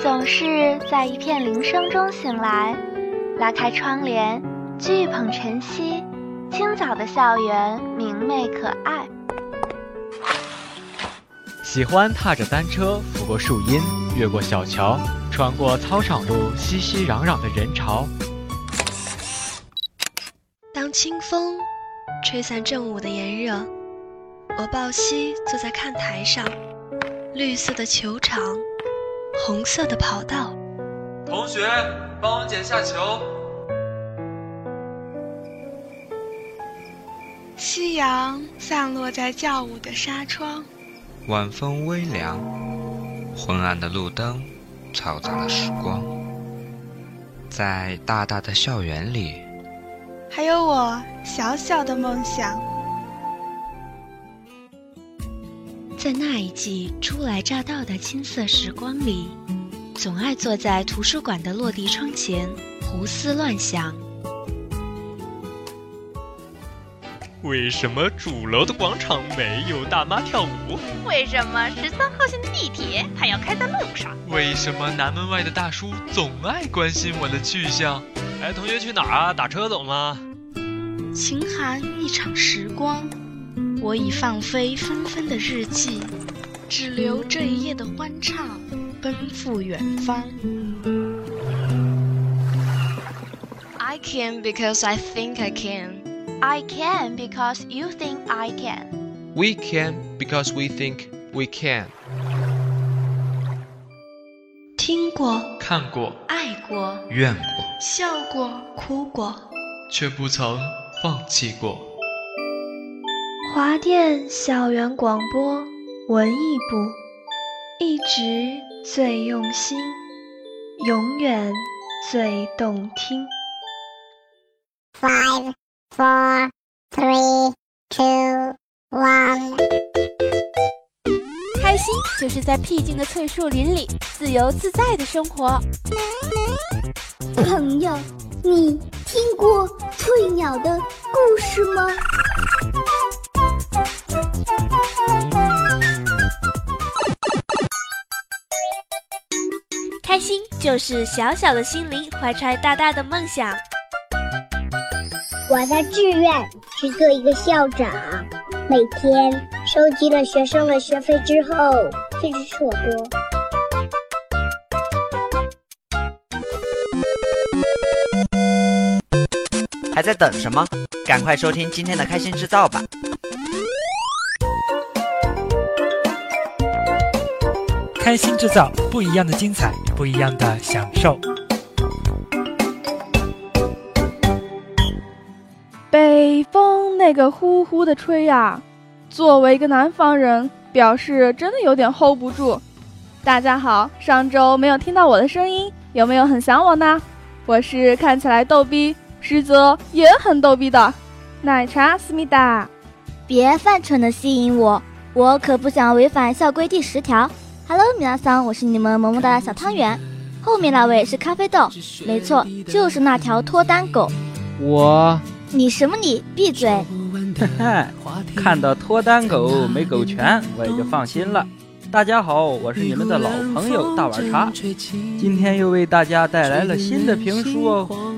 总是在一片铃声中醒来，拉开窗帘，巨捧晨曦，清早的校园明媚可爱。喜欢踏着单车拂过树荫，越过小桥，穿过操场路熙熙攘攘的人潮。当清风吹散正午的炎热，我抱膝坐在看台上，绿色的球场。红色的跑道，同学，帮我捡下球。夕阳散落在教务的纱窗，晚风微凉，昏暗的路灯，嘈杂的时光，在大大的校园里，还有我小小的梦想。在那一季初来乍到的青涩时光里，总爱坐在图书馆的落地窗前胡思乱想。为什么主楼的广场没有大妈跳舞？为什么十三号线的地铁还要开在路上？为什么南门外的大叔总爱关心我的去向？哎，同学去哪儿啊？打车走吗？晴寒一场时光。我已放飞纷纷的日记，只留这一夜的欢畅，奔赴远方。I can because I think I can. I can because you think I can. We can because we think we can. 听过，看过，爱过，怨过，笑过，哭过，却不曾放弃过。华电校园广播文艺部，一直最用心，永远最动听。Five, four, three, two, one。开心就是在僻静的翠树林里自由自在的生活。朋友，你听过翠鸟的故事吗？就是小小的心灵怀揣大大的梦想。我的志愿是做一个校长，每天收集了学生的学费之后，去吃火锅。还在等什么？赶快收听今天的开心制造吧！开心制造，不一样的精彩，不一样的享受。北风那个呼呼的吹呀，作为一个南方人，表示真的有点 hold 不住。大家好，上周没有听到我的声音，有没有很想我呢？我是看起来逗逼，实则也很逗逼的奶茶思密达。别犯蠢的吸引我，我可不想违反校规第十条。Hello，米拉桑，我是你们萌萌哒的小汤圆。后面那位是咖啡豆，没错，就是那条脱单狗。我，你什么你？闭嘴！嘿嘿，看到脱单狗没狗权，我也就放心了。大家好，我是你们的老朋友大碗茶，今天又为大家带来了新的评书哦。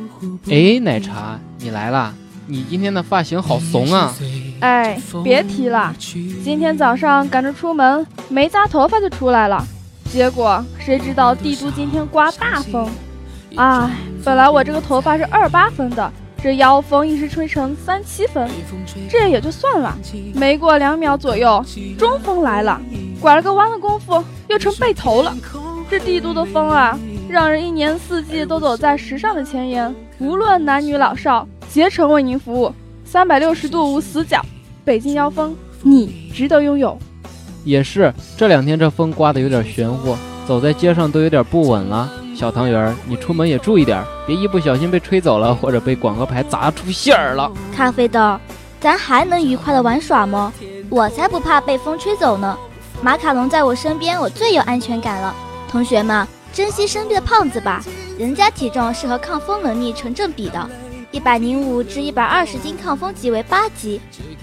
哎，奶茶，你来啦！你今天的发型好怂啊！哎，别提了，今天早上赶着出门，没扎头发就出来了，结果谁知道帝都今天刮大风，哎，本来我这个头发是二八分的，这妖风一时吹成三七分，这也就算了，没过两秒左右，中风来了，拐了个弯的功夫又成背头了，这帝都的风啊，让人一年四季都走在时尚的前沿，无论男女老少，竭诚为您服务，三百六十度无死角。北京妖风，你值得拥有。也是，这两天这风刮得有点玄乎，走在街上都有点不稳了。小汤圆，你出门也注意点，别一不小心被吹走了，或者被广告牌砸出馅儿了。咖啡豆，咱还能愉快的玩耍吗？我才不怕被风吹走呢。马卡龙在我身边，我最有安全感了。同学们，珍惜身边的胖子吧，人家体重是和抗风能力成正比的。一百零五至一百二十斤抗风级为八级，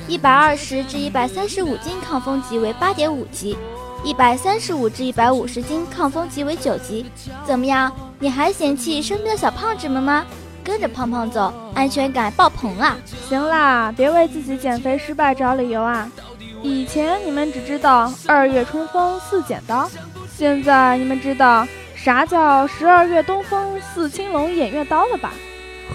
一百二十至一百三十五斤抗风级为八点五级，一百三十五至一百五十斤，抗风级为九级。怎么样？你还嫌弃身边的小胖子们吗？跟着胖胖走，安全感爆棚啊！行啦，别为自己减肥失败找理由啊！以前你们只知道二月春风似剪刀，现在你们知道啥叫十二月东风似青龙偃月刀了吧？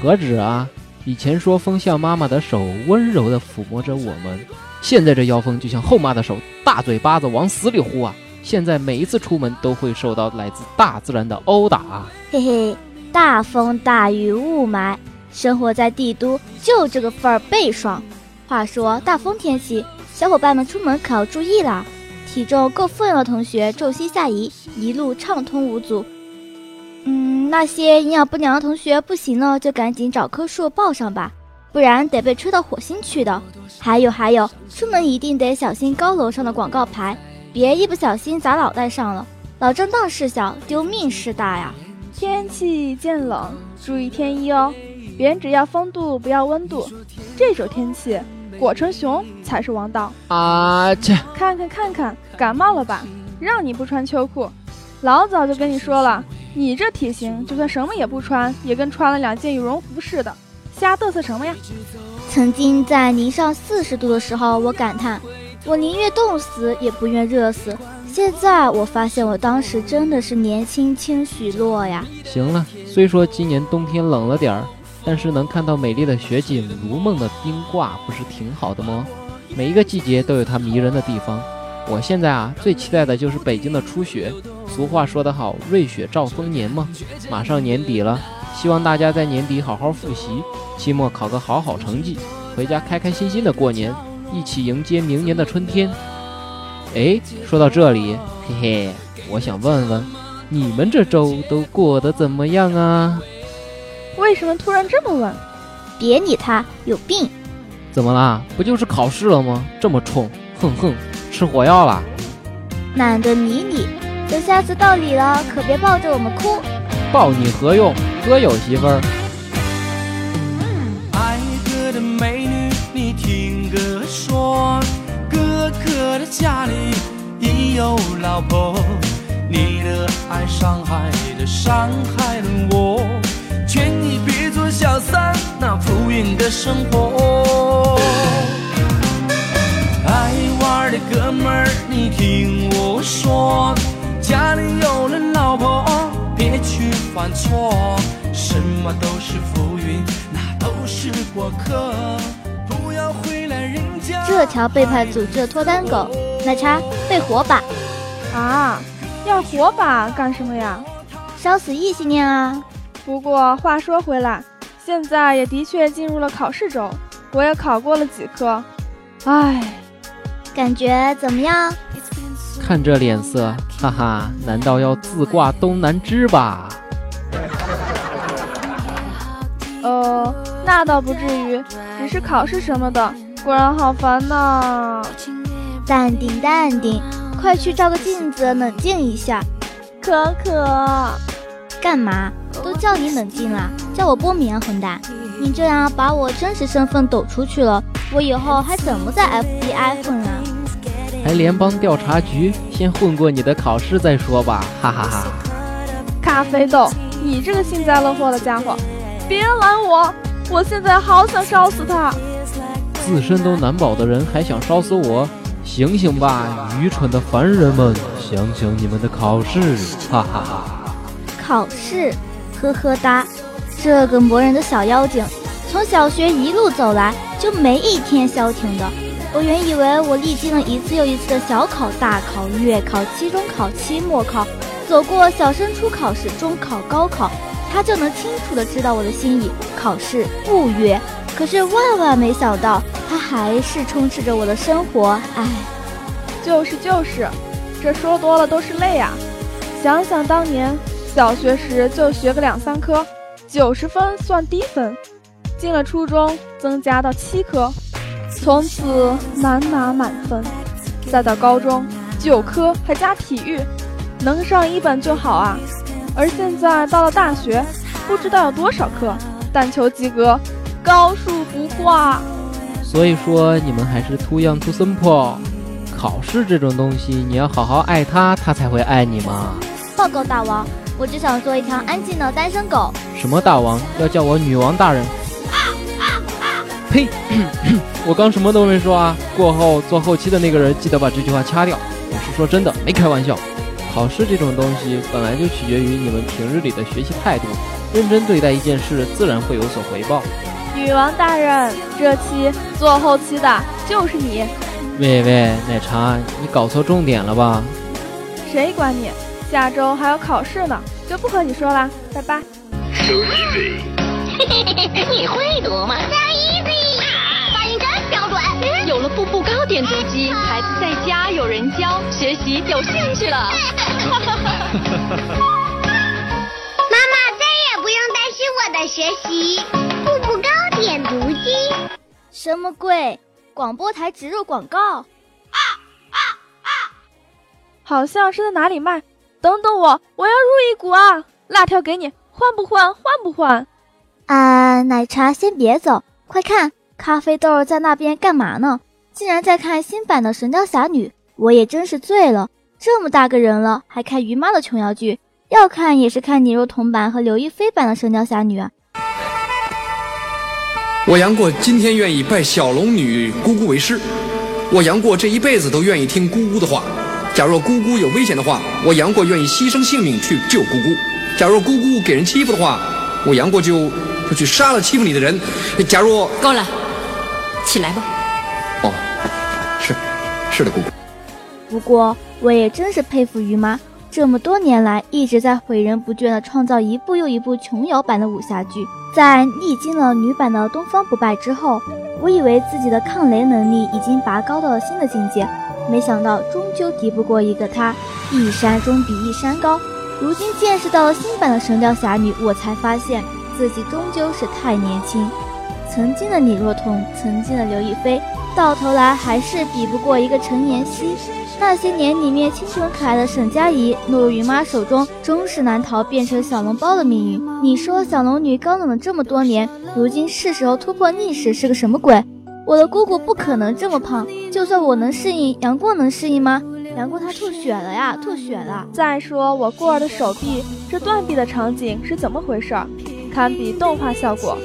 何止啊！以前说风像妈妈的手，温柔地抚摸着我们，现在这妖风就像后妈的手，大嘴巴子往死里呼啊！现在每一次出门都会受到来自大自然的殴打。嘿嘿，大风大雨雾霾，生活在帝都就这个份儿倍爽。话说大风天气，小伙伴们出门可要注意啦！体重够分量的同学重心下移，一路畅通无阻。嗯，那些营养不良的同学不行了，就赶紧找棵树抱上吧，不然得被吹到火星去的。还有还有，出门一定得小心高楼上的广告牌，别一不小心砸脑袋上了。老正当事小，丢命事大呀！天气渐冷，注意添衣哦。别人只要风度，不要温度。这种天气，裹成熊才是王道。啊切！看看看看，感冒了吧？让你不穿秋裤，老早就跟你说了。你这体型，就算什么也不穿，也跟穿了两件羽绒服似的，瞎嘚瑟什么呀？曾经在零上四十度的时候，我感叹，我宁愿冻死也不愿热死。现在我发现，我当时真的是年轻轻许诺呀。行了，虽说今年冬天冷了点儿，但是能看到美丽的雪景、如梦的冰挂，不是挺好的吗？每一个季节都有它迷人的地方。我现在啊，最期待的就是北京的初雪。俗话说得好，瑞雪兆丰年嘛。马上年底了，希望大家在年底好好复习，期末考个好好成绩，回家开开心心的过年，一起迎接明年的春天。哎，说到这里，嘿嘿，我想问问，你们这周都过得怎么样啊？为什么突然这么问？别理他，有病。怎么啦？不就是考试了吗？这么冲，哼哼，吃火药了？懒得理你。等下次到你了，可别抱着我们哭。抱你何用？哥有媳妇儿。爱哥的美女，你听哥说，哥哥的家里已有老婆。你的爱伤害的伤害了我，劝你别做小三，那浮云的生活。的哥们儿，你听我说。家里有了老婆，别去犯错。什么都是浮云，那都是过客。不要回来人家。这条背叛组织的脱单狗，奶茶被火把。啊，要火把干什么呀？烧死异性恋啊！不过话说回来，现在也的确进入了考试周，我也考过了几科。唉，感觉怎么样？看这脸色。哈哈，难道要自挂东南枝吧？呃，那倒不至于，只是考试什么的，果然好烦呐。淡定淡定，快去照个镜子，冷静一下。可可，干嘛？都叫你冷静了，叫我波米啊，混蛋！你这样把我真实身份抖出去了，我以后还怎么在 FBI 混啊？还联邦调查局，先混过你的考试再说吧，哈哈哈！咖啡豆，你这个幸灾乐祸的家伙，别拦我！我现在好想烧死他！自身都难保的人还想烧死我？醒醒吧，愚蠢的凡人们！想想你们的考试，哈哈哈！考试，呵呵哒！这个磨人的小妖精，从小学一路走来，就没一天消停的。我原以为我历经了一次又一次的小考、大考、月考、期中考、期末考，走过小升初考试、中考、高考，他就能清楚的知道我的心意。考试不约，可是万万没想到，他还是充斥着我的生活。唉，就是就是，这说多了都是泪啊！想想当年小学时就学个两三科，九十分算低分，进了初中增加到七科。从此难拿满分，再到高中九科还加体育，能上一本就好啊。而现在到了大学，不知道有多少科，但求及格，高数不挂。所以说你们还是 too young too simple。考试这种东西，你要好好爱它，它才会爱你嘛。报告大王，我只想做一条安静的单身狗。什么大王？要叫我女王大人？呸！我刚什么都没说啊。过后做后期的那个人，记得把这句话掐掉。我是说真的，没开玩笑。考试这种东西本来就取决于你们平日里的学习态度，认真对待一件事，自然会有所回报。女王大人，这期做后期的就是你。喂喂，奶茶，你搞错重点了吧？谁管你？下周还有考试呢，就不和你说了，拜拜。So easy。你会读吗有了步步高点读机，孩子在家有人教，学习有兴趣了。妈妈再也不用担心我的学习。步步高点读机。什么鬼？广播台植入广告。啊啊啊！好像是在哪里卖。等等我，我要入一股啊！辣条给你，换不换？换不换？啊，奶茶先别走，快看，咖啡豆在那边干嘛呢？竟然在看新版的《神雕侠侣》，我也真是醉了。这么大个人了，还看于妈的琼瑶剧？要看也是看倪若彤版和刘亦菲版的《神雕侠侣》啊！我杨过今天愿意拜小龙女姑姑为师，我杨过这一辈子都愿意听姑姑的话。假若姑姑有危险的话，我杨过愿意牺牲性命去救姑姑；假若姑姑给人欺负的话，我杨过就就去杀了欺负你的人。假若够了，起来吧。哦，是，是的，姑姑。不过我也真是佩服于妈，这么多年来一直在诲人不倦地创造一部又一部琼瑶版的武侠剧。在历经了女版的《东方不败》之后，我以为自己的抗雷能力已经拔高到了新的境界。没想到终究敌不过一个她，一山终比一山高。如今见识到了新版的《神雕侠侣》，我才发现自己终究是太年轻。曾经的李若彤，曾经的刘亦菲，到头来还是比不过一个陈妍希。那些年里面清纯可爱的沈佳宜，落入于妈手中，终是难逃变成小笼包的命运。你说小龙女高冷了这么多年，如今是时候突破历史，是个什么鬼？我的姑姑不可能这么胖，就算我能适应，杨过能适应吗？杨过他吐血了呀，吐血了。再说我过儿的手臂，这断臂的场景是怎么回事？堪比动画效果，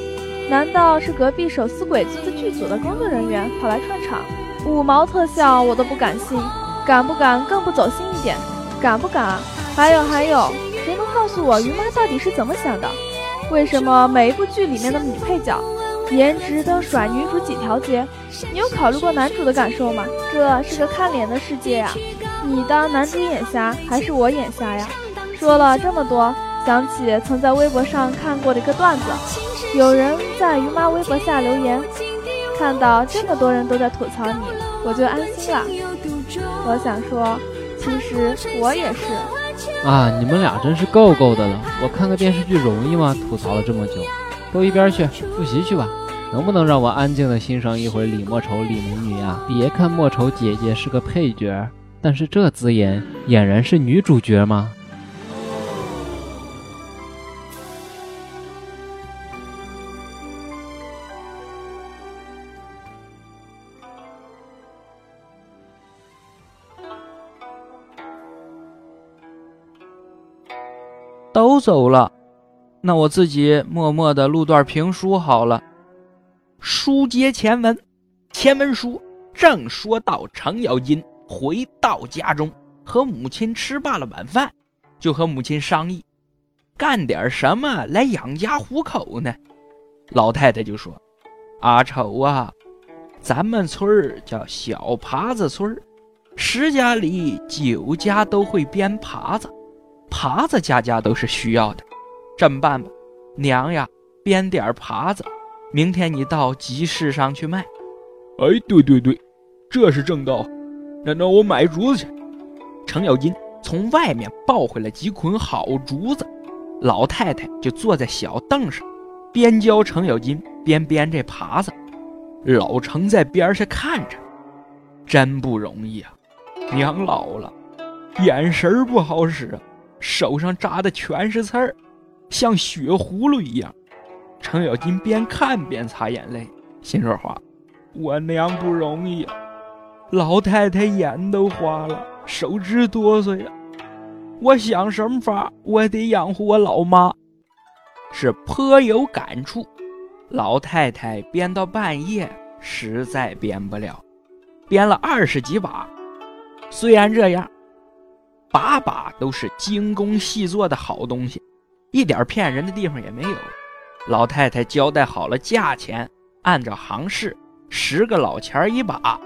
难道是隔壁手撕鬼子的剧组的工作人员跑来串场？五毛特效我都不敢信，敢不敢更不走心一点？敢不敢？还有还有，谁能告诉我于妈到底是怎么想的？为什么每一部剧里面的女配角？颜值都甩女主几条街，你有考虑过男主的感受吗？这是个看脸的世界呀！你当男主眼瞎还是我眼瞎呀？说了这么多，想起曾在微博上看过的一个段子，有人在于妈微博下留言，看到这么多人都在吐槽你，我就安心了。我想说，其实我也是。啊，你们俩真是够够的了！我看个电视剧容易吗？吐槽了这么久，都一边去复习去吧。能不能让我安静的欣赏一回李莫愁李美女呀？别看莫愁姐姐是个配角，但是这字眼俨然是女主角吗？走了，那我自己默默的录段评书好了。书接前文，前文书正说到程咬金回到家中，和母亲吃罢了晚饭，就和母亲商议，干点什么来养家糊口呢？老太太就说：“阿丑啊，咱们村儿叫小耙子村儿，十家里九家都会编耙子，耙子家家都是需要的。这么办吧，娘呀，编点耙子。”明天你到集市上去卖。哎，对对对，这是正道。那那我买竹子去。程咬金从外面抱回来几捆好竹子，老太太就坐在小凳上，边教程咬金边编这耙子。老程在边上看着，真不容易啊！娘老了，眼神不好使，手上扎的全是刺儿，像血葫芦一样。程咬金边看边擦眼泪，心说话：“我娘不容易。”老太太眼都花了，手直哆嗦呀。我想什么法，我得养活我老妈。是颇有感触。老太太编到半夜，实在编不了，编了二十几把。虽然这样，把把都是精工细作的好东西，一点骗人的地方也没有。老太太交代好了价钱，按照行市十个老钱一把。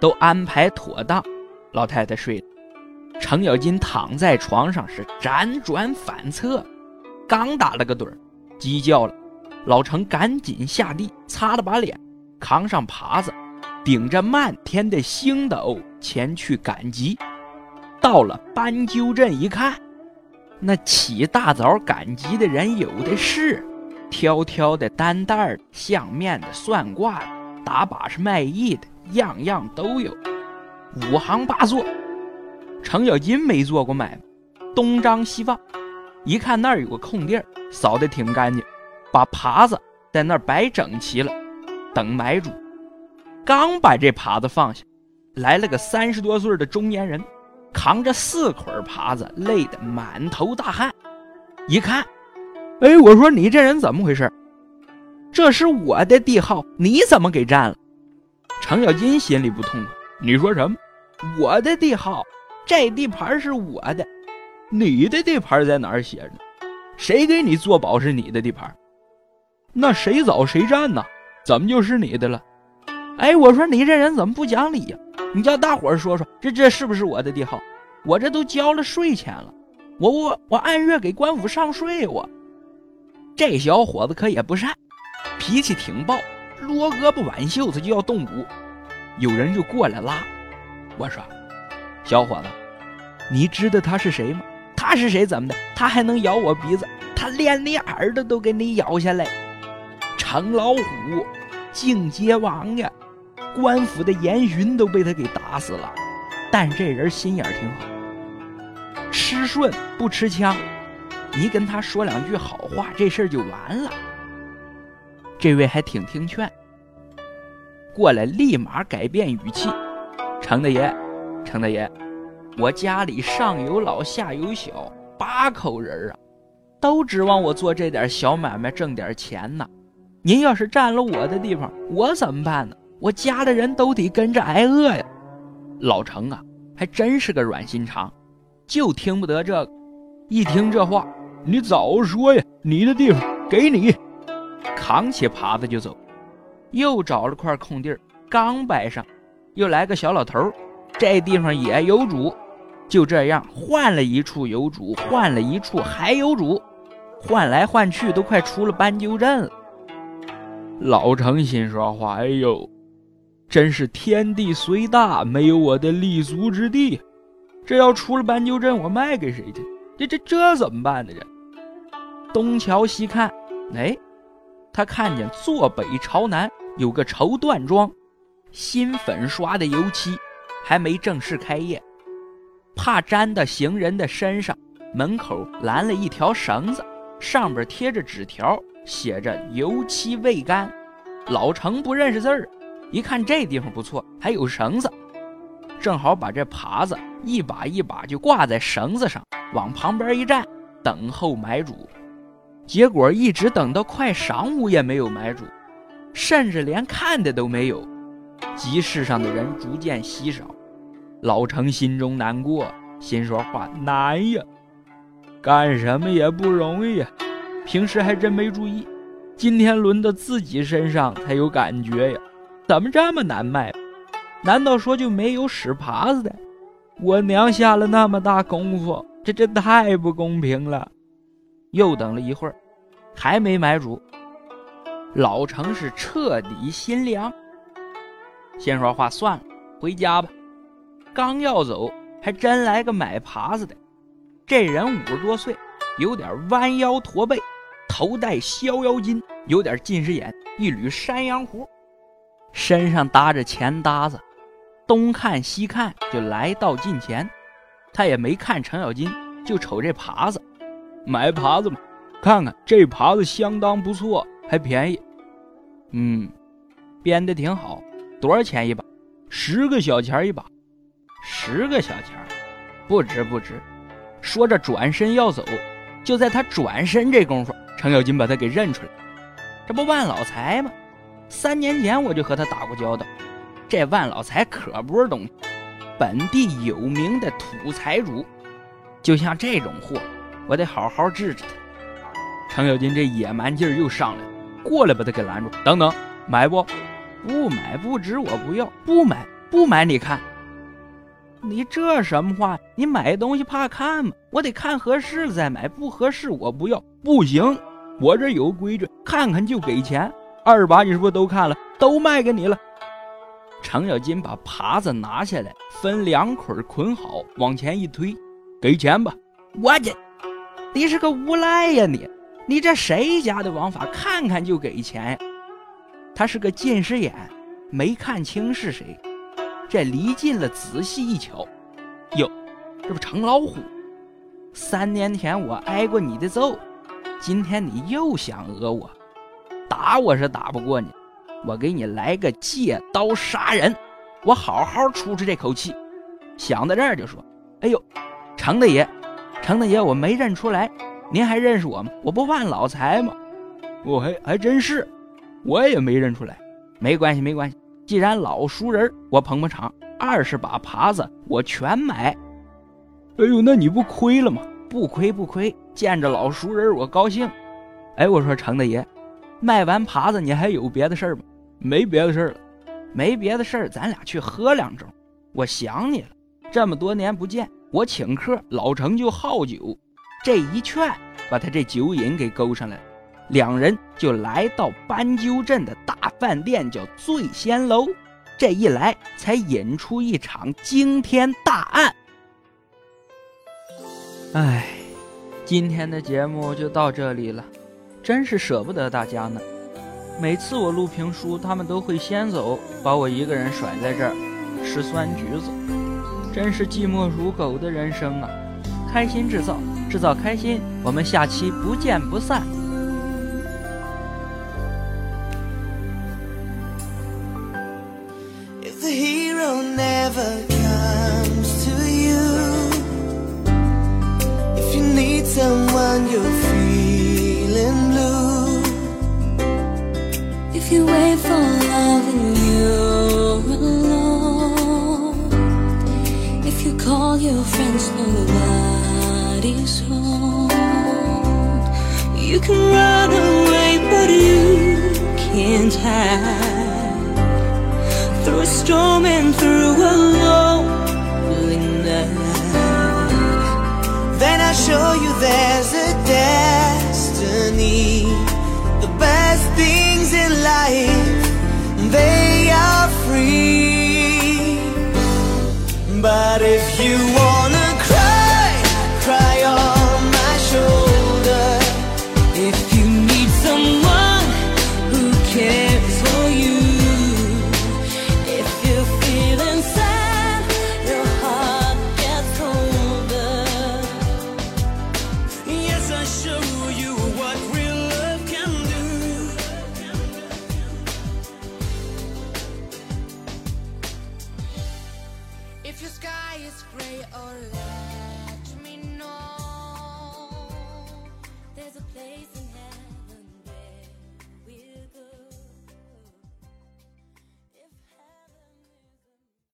都安排妥当，老太太睡了。程咬金躺在床上是辗转反侧，刚打了个盹，鸡叫了。老程赶紧下地擦了把脸，扛上耙子，顶着漫天的星斗前去赶集。到了斑鸠镇一看，那起大早赶集的人有的是，挑挑的、担担的、相面的、算卦的、打把式卖艺的。样样都有，五行八作。程咬金没做过买卖，东张西望，一看那儿有个空地儿，扫得挺干净，把耙子在那儿摆整齐了，等买主。刚把这耙子放下，来了个三十多岁的中年人，扛着四捆耙子，累得满头大汗。一看，哎，我说你这人怎么回事？这是我的地号，你怎么给占了？程咬金心里不痛快，你说什么？我的地号，这地盘是我的，你的地盘在哪儿写着呢？谁给你做保是你的地盘？那谁早谁占呢？怎么就是你的了？哎，我说你这人怎么不讲理呀？你叫大伙儿说说，这这是不是我的地号？我这都交了税钱了，我我我按月给官府上税，我。这小伙子可也不善，脾气挺暴。撸胳膊挽袖子就要动武，有人就过来拉。我说：“小伙子，你知道他是谁吗？他是谁？怎么的？他还能咬我鼻子？他连你耳朵都给你咬下来。成老虎，境街王呀！官府的严巡都被他给打死了。但这人心眼挺好，吃顺不吃枪。你跟他说两句好话，这事儿就完了。”这位还挺听劝，过来立马改变语气：“程大爷，程大爷，我家里上有老下有小，八口人啊，都指望我做这点小买卖挣点钱呢。您要是占了我的地方，我怎么办呢？我家的人都得跟着挨饿呀。”老程啊，还真是个软心肠，就听不得这个。一听这话，你早说呀！你的地方给你。扛起耙子就走，又找了块空地儿，刚摆上，又来个小老头，这地方也有主。就这样换了一处有主，换了一处还有主，换来换去都快出了斑鸠镇了。老程心说话：“哎呦，真是天地虽大，没有我的立足之地。这要出了斑鸠镇，我卖给谁去？这这这怎么办呢？这东瞧西看，哎。”他看见坐北朝南有个绸缎庄，新粉刷的油漆，还没正式开业，怕粘到行人的身上，门口拦了一条绳子，上边贴着纸条，写着“油漆未干”。老程不认识字儿，一看这地方不错，还有绳子，正好把这耙子一把一把就挂在绳子上，往旁边一站，等候买主。结果一直等到快晌午也没有买主，甚至连看的都没有。集市上的人逐渐稀少，老程心中难过，心说话难呀，干什么也不容易呀。平时还真没注意，今天轮到自己身上才有感觉呀。怎么这么难卖？难道说就没有使耙子的？我娘下了那么大功夫，这这太不公平了。又等了一会儿，还没买主。老程是彻底心凉，先说话算了，回家吧。刚要走，还真来个买耙子的。这人五十多岁，有点弯腰驼背，头戴逍遥巾，有点近视眼，一缕山羊胡，身上搭着钱搭子，东看西看，就来到近前。他也没看程咬金，就瞅这耙子。买耙子嘛，看看这耙子相当不错，还便宜。嗯，编的挺好，多少钱一把？十个小钱一把，十个小钱，不值不值。说着转身要走，就在他转身这功夫，程咬金把他给认出来。这不万老财吗？三年前我就和他打过交道。这万老财可不是东西，本地有名的土财主。就像这种货，我得好好治治他。程咬金这野蛮劲儿又上来了，过来把他给拦住。等等，买不？不买不值，我不要。不买不买，你看，你这什么话？你买东西怕看吗？我得看合适了再买，不合适我不要。不行，我这有规矩，看看就给钱。二把你是不是都看了？都卖给你了。程咬金把耙子拿下来，分两捆捆好，往前一推，给钱吧。我这，你是个无赖呀你！你这谁家的王法？看看就给钱呀？他是个近视眼，没看清是谁。这离近了，仔细一瞧，哟，这不成老虎？三年前我挨过你的揍，今天你又想讹我？打我是打不过你，我给你来个借刀杀人，我好好出出这口气。想到这儿就说：“哎呦，程大爷，程大爷，我没认出来，您还认识我吗？我不万老财吗？我还还真是。”我也没认出来，没关系，没关系。既然老熟人，我捧捧场，二十把耙子我全买。哎呦，那你不亏了吗？不亏不亏，见着老熟人我高兴。哎，我说程大爷，卖完耙子你还有别的事儿吗？没别的事儿了，没别的事儿，咱俩去喝两盅。我想你了，这么多年不见，我请客，老程就好酒，这一劝把他这酒瘾给勾上来了。两人就来到斑鸠镇的大饭店，叫醉仙楼。这一来，才引出一场惊天大案。哎，今天的节目就到这里了，真是舍不得大家呢。每次我录评书，他们都会先走，把我一个人甩在这儿吃酸橘子，真是寂寞如狗的人生啊！开心制造，制造开心，我们下期不见不散。never comes to you your friends nobody's home You can run away but you can't hide. Through a storm and through a lonely night. Then I show you there's a destiny. The best things in life, But if you wanna